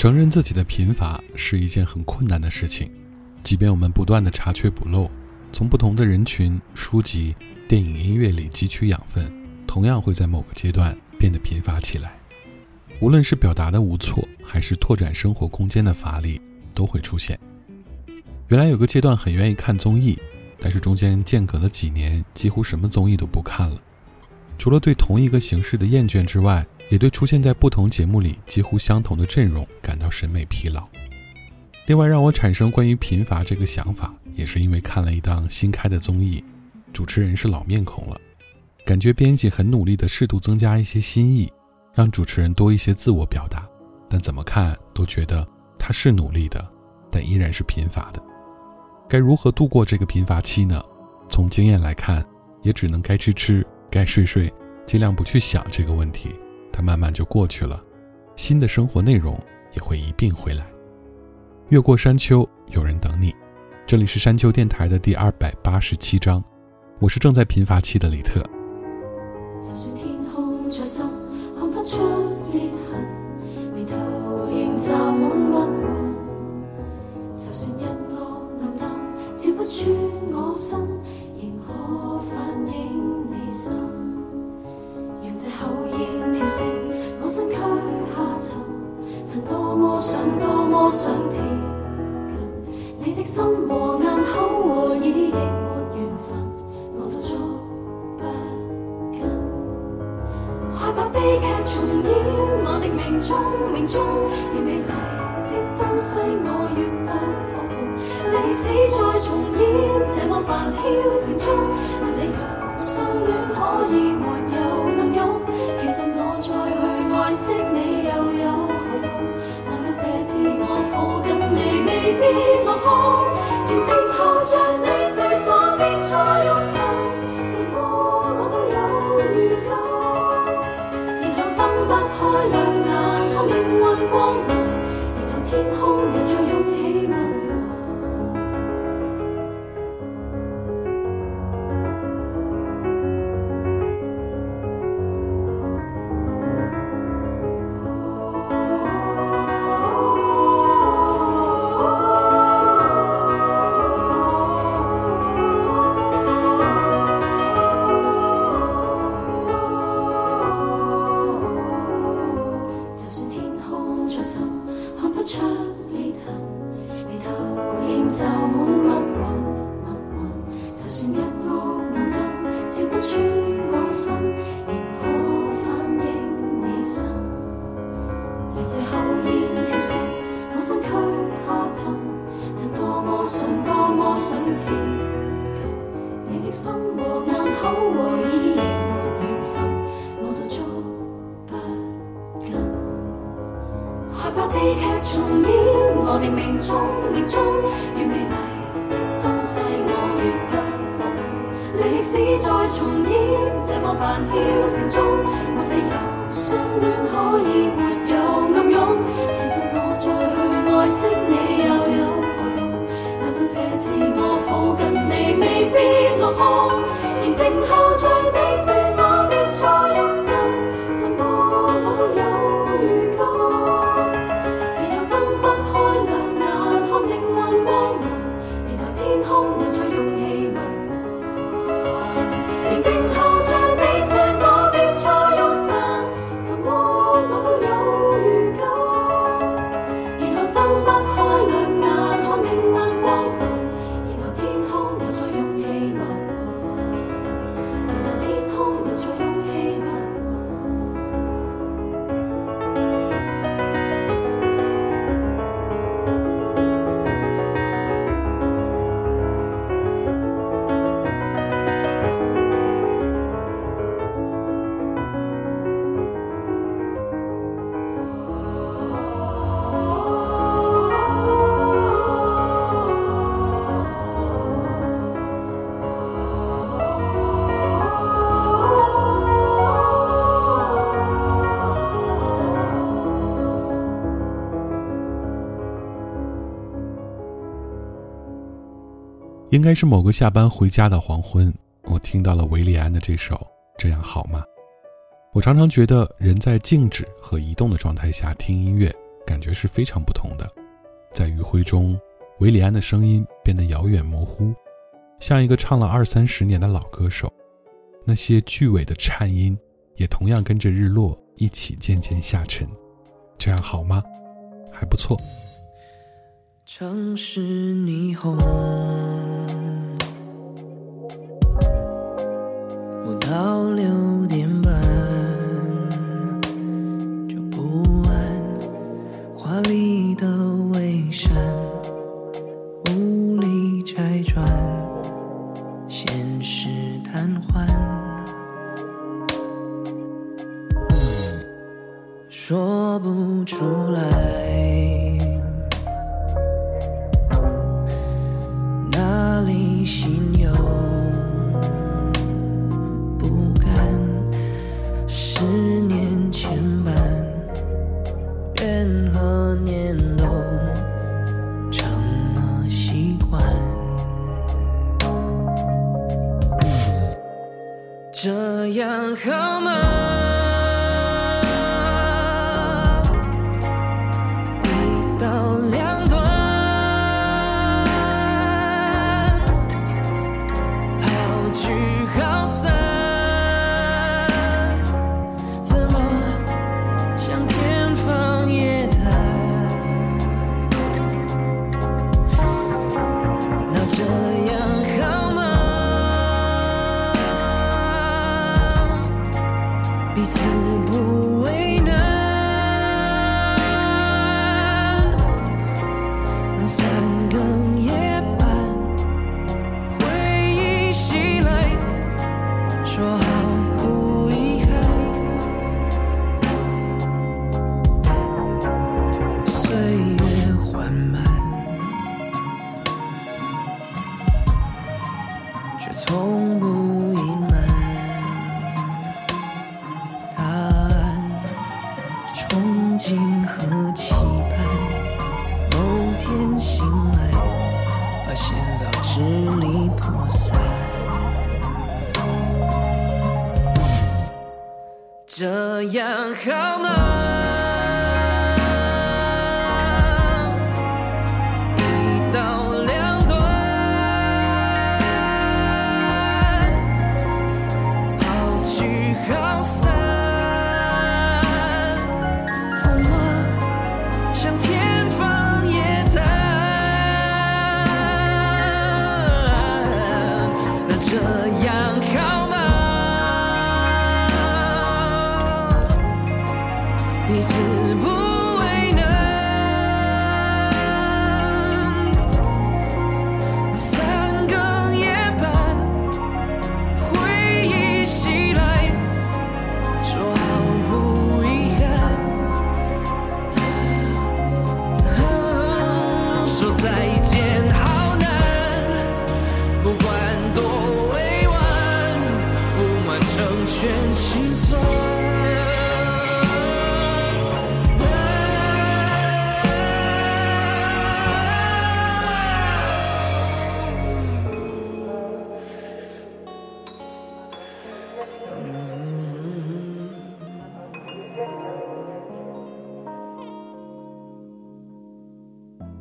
承认自己的贫乏是一件很困难的事情，即便我们不断的查缺补漏，从不同的人群、书籍、电影、音乐里汲取养分，同样会在某个阶段变得贫乏起来。无论是表达的无措，还是拓展生活空间的乏力，都会出现。原来有个阶段很愿意看综艺，但是中间间隔了几年，几乎什么综艺都不看了。除了对同一个形式的厌倦之外，也对出现在不同节目里几乎相同的阵容感到审美疲劳。另外，让我产生关于贫乏这个想法，也是因为看了一档新开的综艺，主持人是老面孔了，感觉编辑很努力的试图增加一些新意，让主持人多一些自我表达，但怎么看都觉得他是努力的，但依然是贫乏的。该如何度过这个贫乏期呢？从经验来看，也只能该吃吃，该睡睡，尽量不去想这个问题。慢慢就过去了，新的生活内容也会一并回来。越过山丘，有人等你。这里是山丘电台的第二百八十七章，我是正在贫乏期的李特。中命中，越美丽的东西我越不可碰。历史在重演，这么繁嚣城中，沒理由相恋应该是某个下班回家的黄昏我听到了韦礼安的这首这样好吗我常常觉得人在静止和移动的状态下听音乐感觉是非常不同的。在余晖中韦礼安的声音变得遥远模糊像一个唱了二三十年的老歌手。那些句尾的颤音也同样跟着日落一起渐渐下沉。这样好吗？还不错。城市霓虹然后。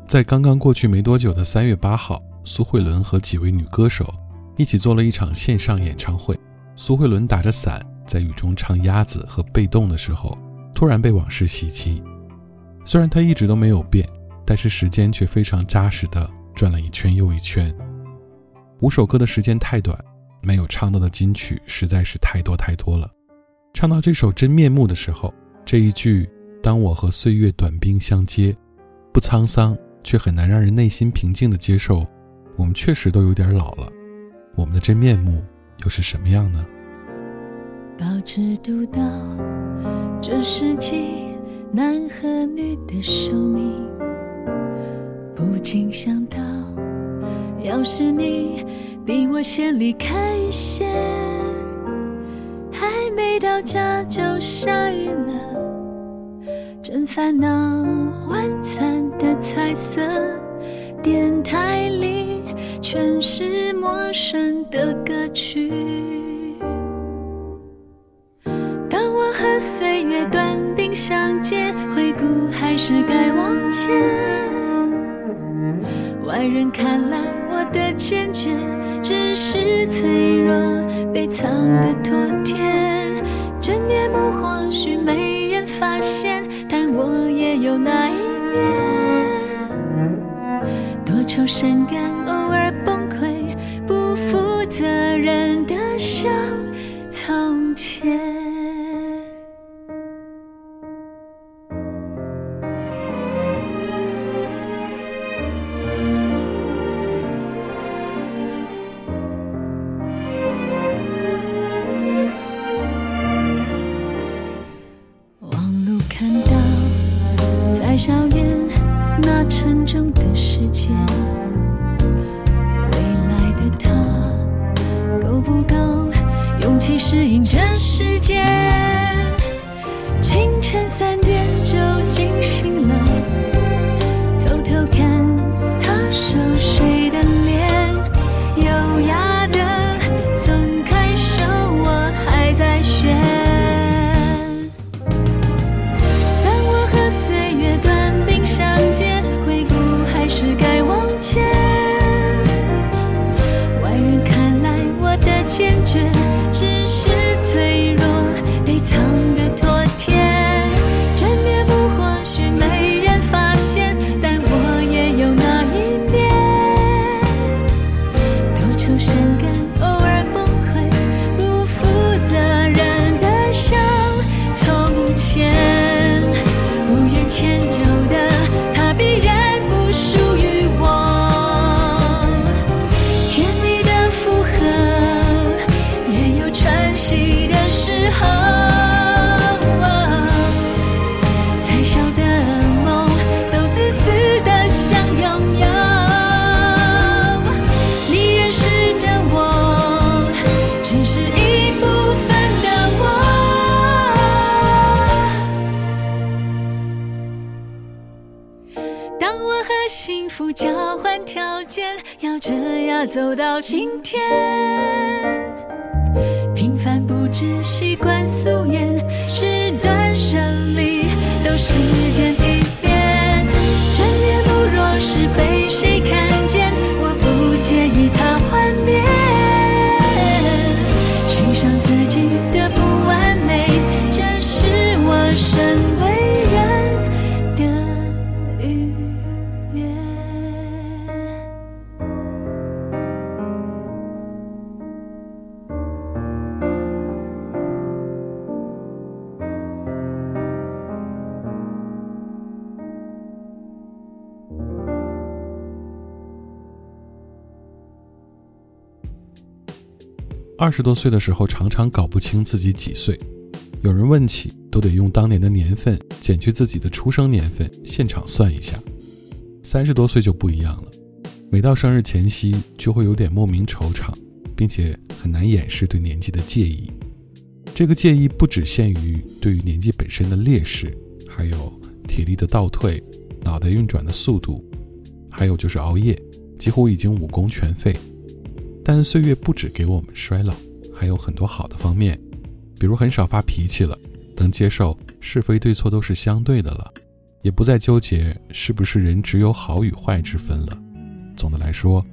在刚刚过去没多久的三月八号，苏慧伦和几位女歌手一起做了一场线上演唱会。苏慧伦打着伞在雨中唱《鸭子》和《被动》的时候，突然被往事袭击。虽然她一直都没有变，但是时间却非常扎实的转了一圈又一圈。五首歌的时间太短，没有唱到的金曲实在是太多太多了。唱到这首《真面目》的时候，这一句“当我和岁月短兵相接，不沧桑”。却很难让人内心平静的接受，我们确实都有点老了，我们的真面目又是什么样呢？保持独到这世纪男和女的寿命，不禁想到，要是你比我先离开线，还没到家就下雨了，真烦恼。晚餐。的彩色电台里全是陌生的歌曲。当我和岁月短兵相接，回顾还是该往前。外人看来我的坚决，只是脆弱被藏的妥帖。真面目或许没人发现，我也有那一面。多愁善感，偶尔崩溃，不负责任的像从前。硝烟，那沉重的世界，未来的他够不够勇气适应这世界？交换条件咬着牙走到今天。平凡不只习惯素颜二十多岁的时候，常常搞不清自己几岁。有人问起，都得用当年的年份减去自己的出生年份，现场算一下。三十多岁就不一样了，每到生日前夕，就会有点莫名惆怅，并且很难掩饰对年纪的介意。这个介意不只限于对于年纪本身的劣势，还有体力的倒退、脑袋运转的速度，还有就是熬夜，几乎已经武功全废。但岁月不止给我们衰老还有很多好的方面。比如很少发脾气了能接受是非对错都是相对的了也不再纠结是不是人只有好与坏之分了。总的来说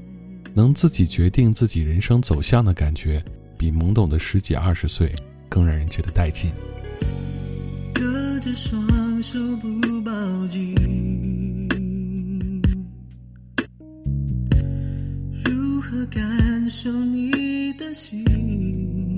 能自己决定自己人生走向的感觉比懵懂的十几二十岁更让人觉得带劲。隔着双手不抱紧感受你的心。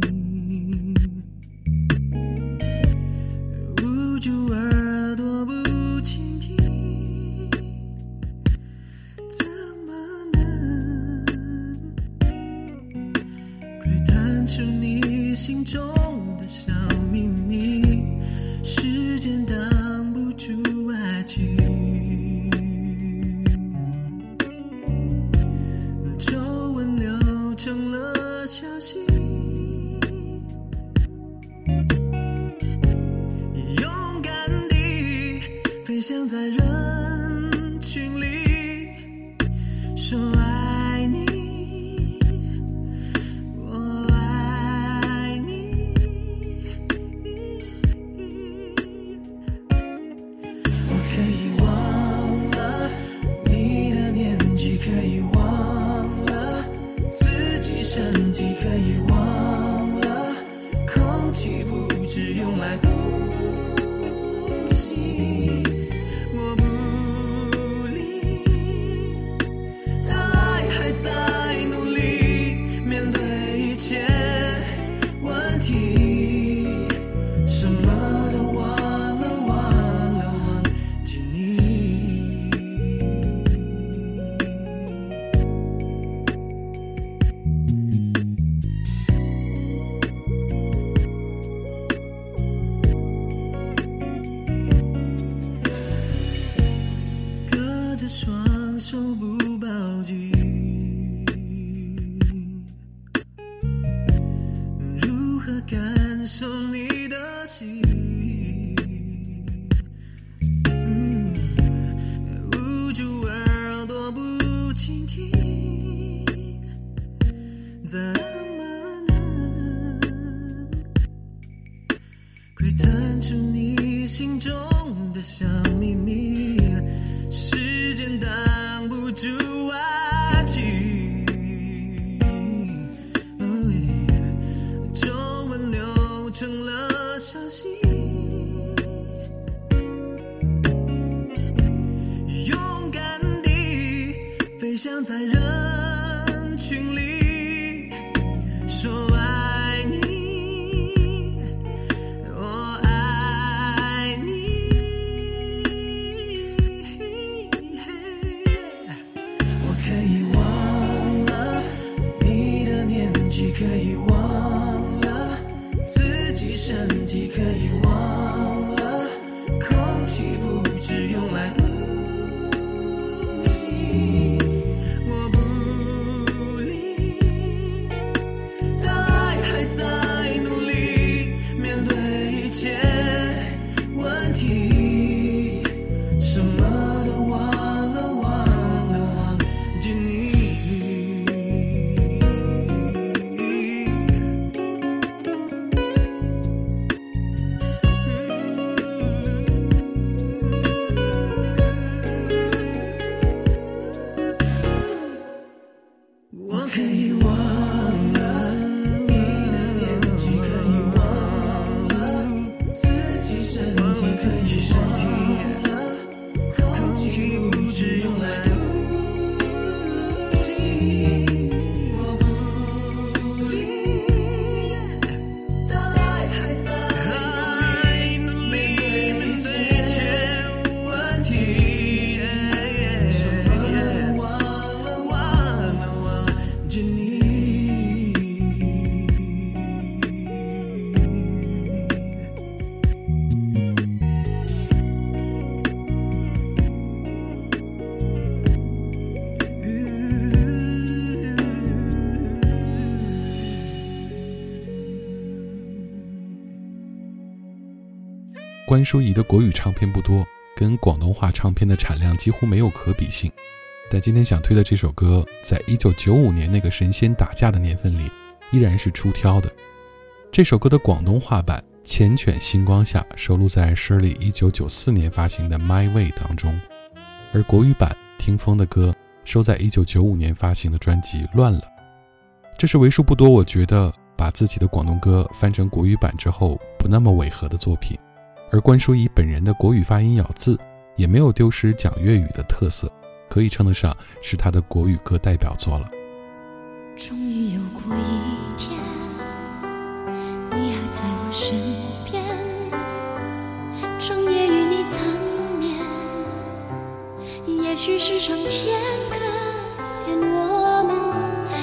温淑仪的国语唱片不多跟广东话唱片的产量几乎没有可比性。但今天想推的这首歌在一九九五年那个神仙打架的年份里依然是出挑的这首歌的广东话版缱绻星光下收录在 shirley 一九九四年发行的 my way 当中。而国语版听风的歌收在一九九五年发行的专辑乱了。这是为数不多我觉得把自己的广东歌翻成国语版之后不那么违和的作品。而关淑怡本人的国语发音咬字也没有丢失讲粤语的特色，可以称得上是她的国语歌代表作了。终于有过一天，你还在我身边，整夜与你缠绵。也许是上天可怜我们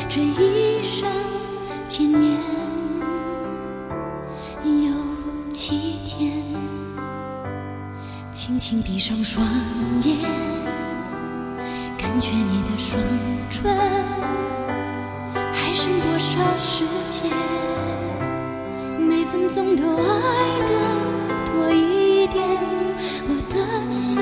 这一生见面有几天，轻轻闭上双眼，感觉你的双唇。还剩多少时间？每分钟都爱的多一点，我的心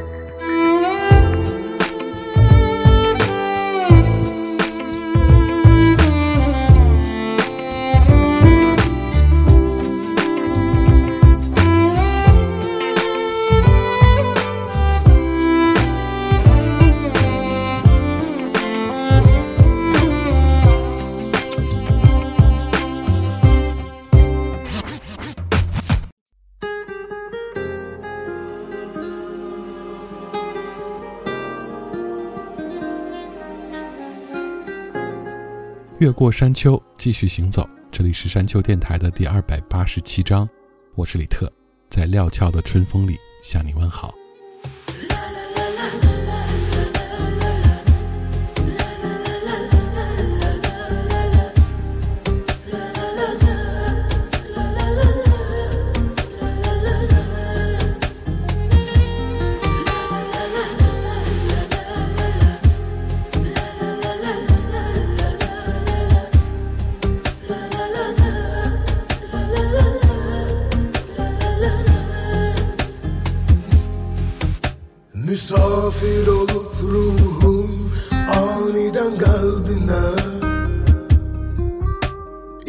越过山丘，继续行走。这里是山丘电台的第二百八十七章，我是李特，在料峭的春风里向你问好。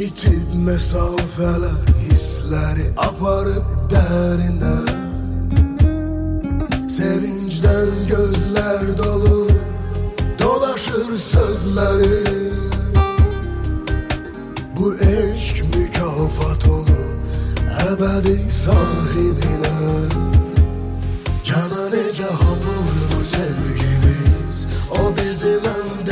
İtip mesafeler hisleri aparıp derine. Sevinçten gözler dolu dolaşır sözleri. Bu eşk mükafat olup ebedi sahibine. Cana nece hamur bu sevgimiz? O bizim en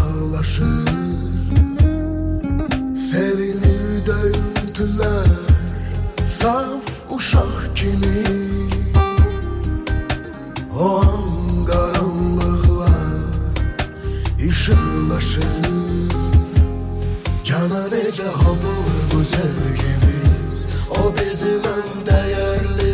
uzaklaşır Sevinir döntüler saf uşak kimi? O an karanlıklar ışıklaşır Cana nece hamur bu sevgimiz? O bizim en değerli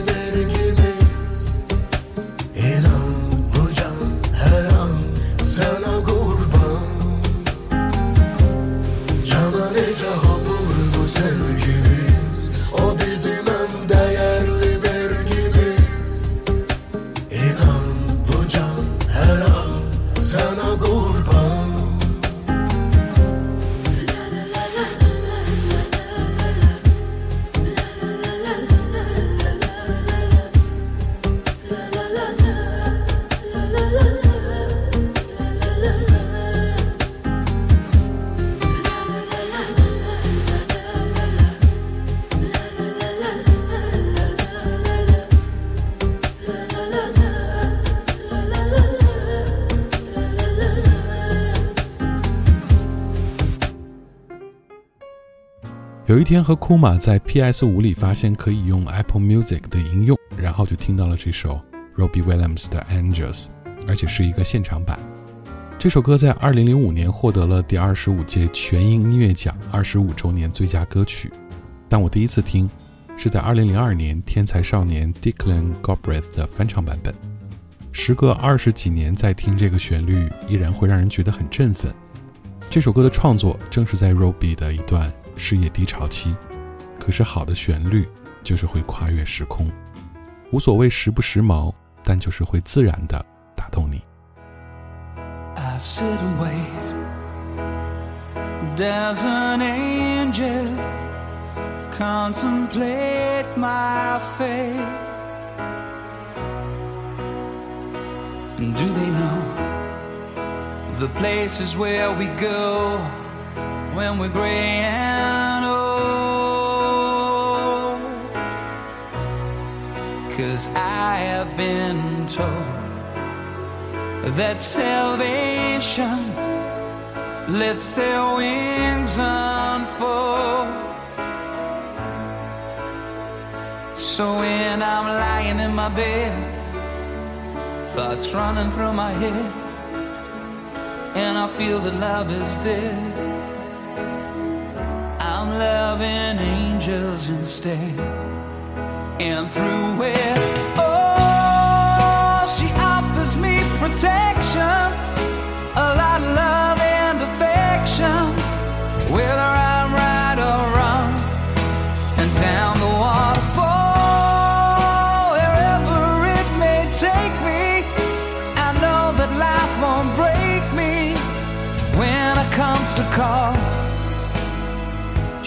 天和库玛在 PS 五里发现可以用 Apple Music 的应用，然后就听到了这首 Robbie Williams 的 Angels，而且是一个现场版。这首歌在2005年获得了第二十五届全英音乐奖二十五周年最佳歌曲，但我第一次听是在2002年天才少年 Declan Galbraith 的翻唱版本。时隔二十几年再听这个旋律，依然会让人觉得很振奋。这首歌的创作正是在 Robbie 的一段事业低潮期，可是好的旋律就是会跨越时空，无所谓时不时髦，但就是会自然的打动你。I sit and wait. Does an angel contemplate my fate? Do they know the places where we go when we're gray and old? Cause I have been told that salvation lets their wings unfold. So when I'm lying in my bed, Thoughts running through my head, and I feel that love is dead. Loving angels instead, and through it, oh, she offers me protection, a lot of love and affection, whether I'm right or wrong, and down the waterfall, wherever it may take me. I know that life won't break me when I come to call.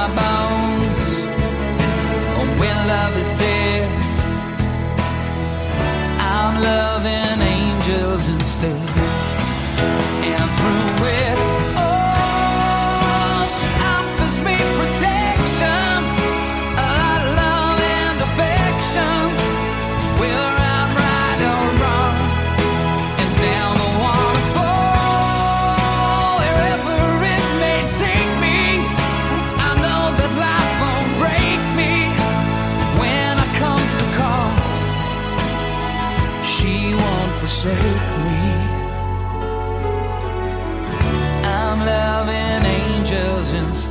my bones. When love is dead, I'm loving angels instead.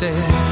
Instead.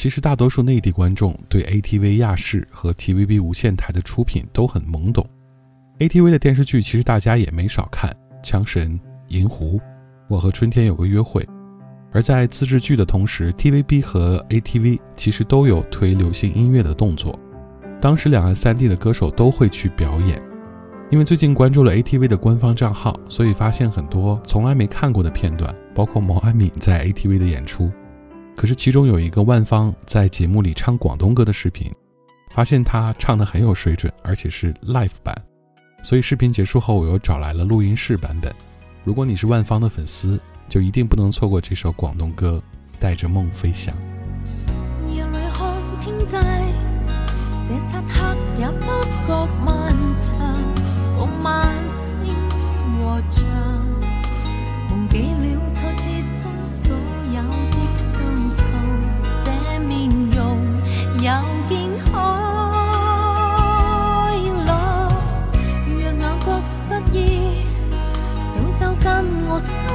其实大多数内地观众对 ATV 亚视和 TVB 无线台的出品都很懵懂。ATV 的电视剧其实大家也没少看，《枪神》《银狐》《我和春天有个约会》。而在自制剧的同时，TVB 和 ATV 其实都有推流行音乐的动作。当时两岸三地的歌手都会去表演。因为最近关注了 ATV 的官方账号，所以发现很多从来没看过的片段，包括毛阿敏在 ATV 的演出。可是其中有一个万芳在节目里唱广东歌的视频，发现她唱的很有水准，而且是 live 版。所以视频结束后，我又找来了录音室版本。如果你是万芳的粉丝，就一定不能错过这首广东歌《带着梦飞翔》。夜里看天際，這漆黑也不覺漫長，共晚星和唱，跟我心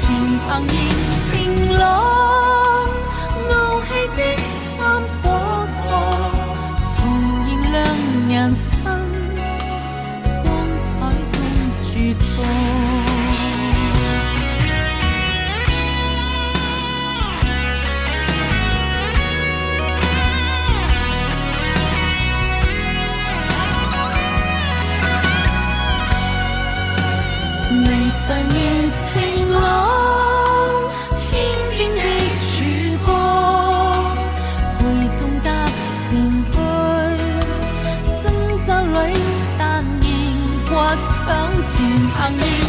情旁影，心落。I need.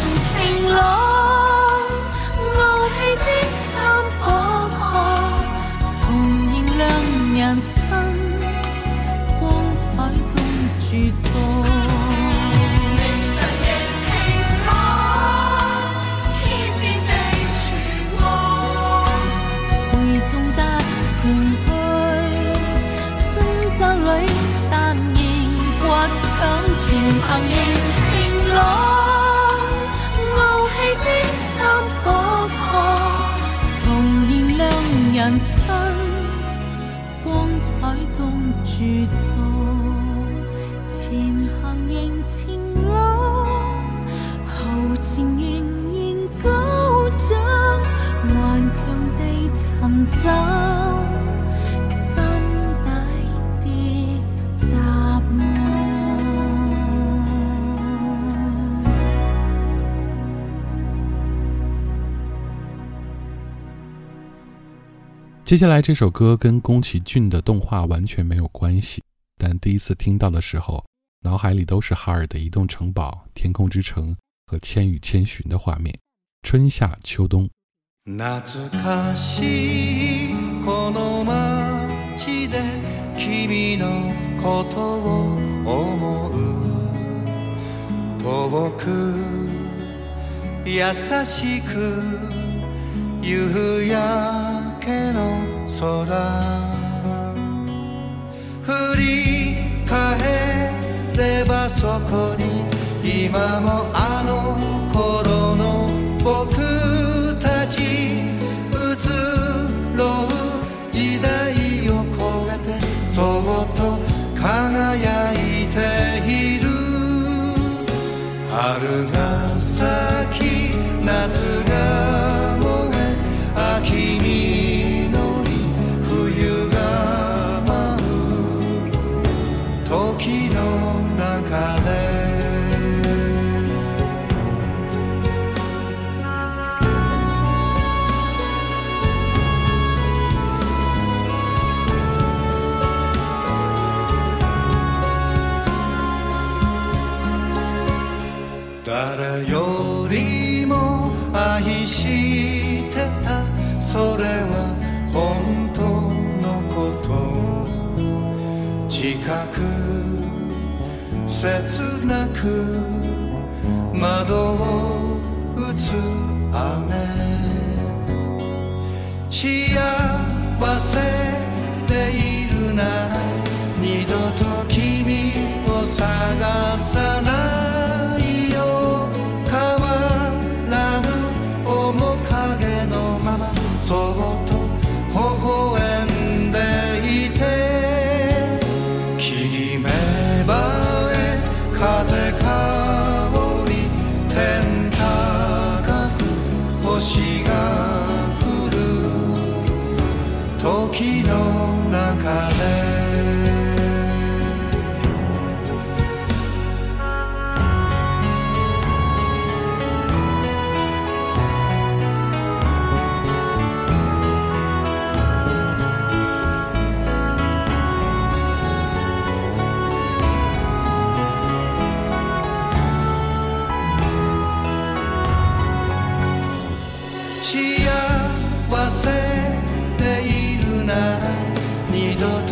接下来这首歌跟宫崎骏的动画完全没有关系但第一次听到的时候脑海里都是哈尔的移动城堡天空之城和千与千寻的画面春夏秋冬。振り返ればそこに今もあの頃の僕切なく窓を打つ雨。幸せでいるなら二度と君を探す。dat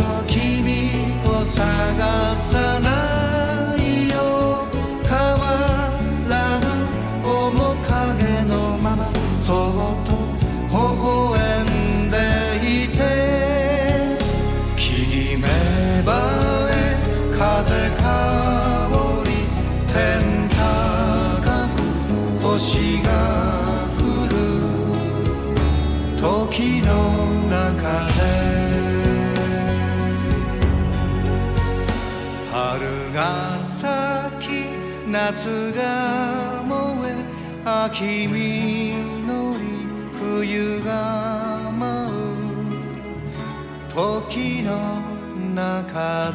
の中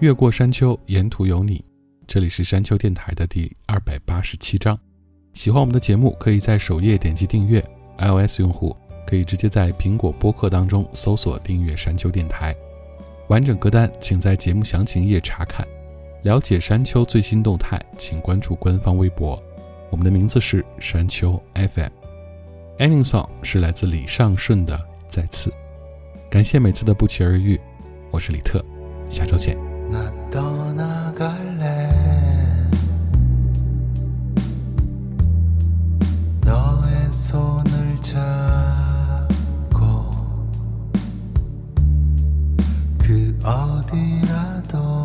越过山丘，沿途有你。这里是山丘电台的第二百八十七章。喜欢我们的节目，可以在首页点击订阅。iOS 用户可以直接在苹果播客当中搜索订阅山丘电台。完整歌单请在节目详情页查看。了解山丘最新动态，请关注官方微博。我们的名字是山丘 FM。Ending song 是来自李尚顺的《再次》。感谢每次的不期而遇，我是李特，下周见。 나 떠나갈래 너의 손을 잡고 그 어디라도